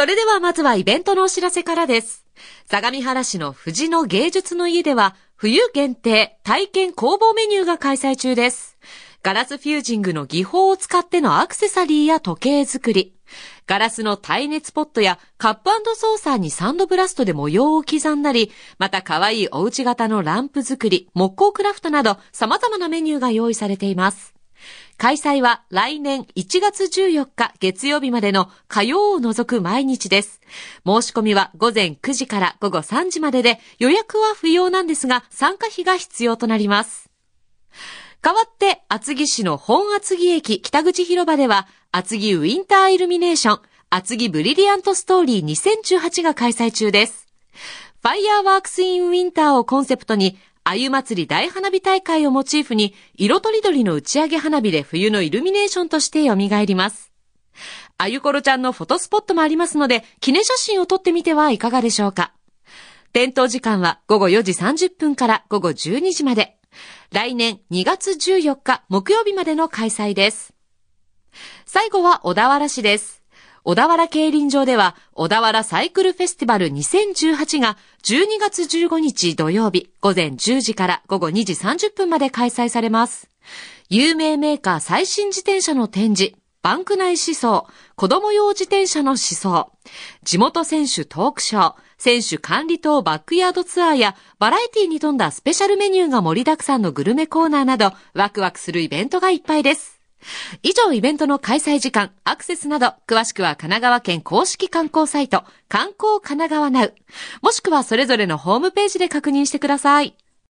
それではまずはイベントのお知らせからです。相模原市の藤野芸術の家では、冬限定体験工房メニューが開催中です。ガラスフュージングの技法を使ってのアクセサリーや時計作り、ガラスの耐熱ポットやカップソーサーにサンドブラストで模様を刻んだり、また可愛いおうち型のランプ作り、木工クラフトなど様々なメニューが用意されています。開催は来年1月14日月曜日までの火曜を除く毎日です。申し込みは午前9時から午後3時までで予約は不要なんですが参加費が必要となります。代わって厚木市の本厚木駅北口広場では厚木ウィンターイルミネーション厚木ブリリアントストーリー2018が開催中です。ファイヤーワークスインウィンターをコンセプトにあゆ祭り大花火大会をモチーフに、色とりどりの打ち上げ花火で冬のイルミネーションとして蘇ります。あゆころちゃんのフォトスポットもありますので、記念写真を撮ってみてはいかがでしょうか。点灯時間は午後4時30分から午後12時まで。来年2月14日木曜日までの開催です。最後は小田原市です。小田原競輪場では、小田原サイクルフェスティバル2018が12月15日土曜日午前10時から午後2時30分まで開催されます。有名メーカー最新自転車の展示、バンク内思想、子供用自転車の思想、地元選手トークショー、選手管理棟バックヤードツアーやバラエティに富んだスペシャルメニューが盛りだくさんのグルメコーナーなどワクワクするイベントがいっぱいです。以上イベントの開催時間、アクセスなど、詳しくは神奈川県公式観光サイト、観光神奈川ナウ、もしくはそれぞれのホームページで確認してください。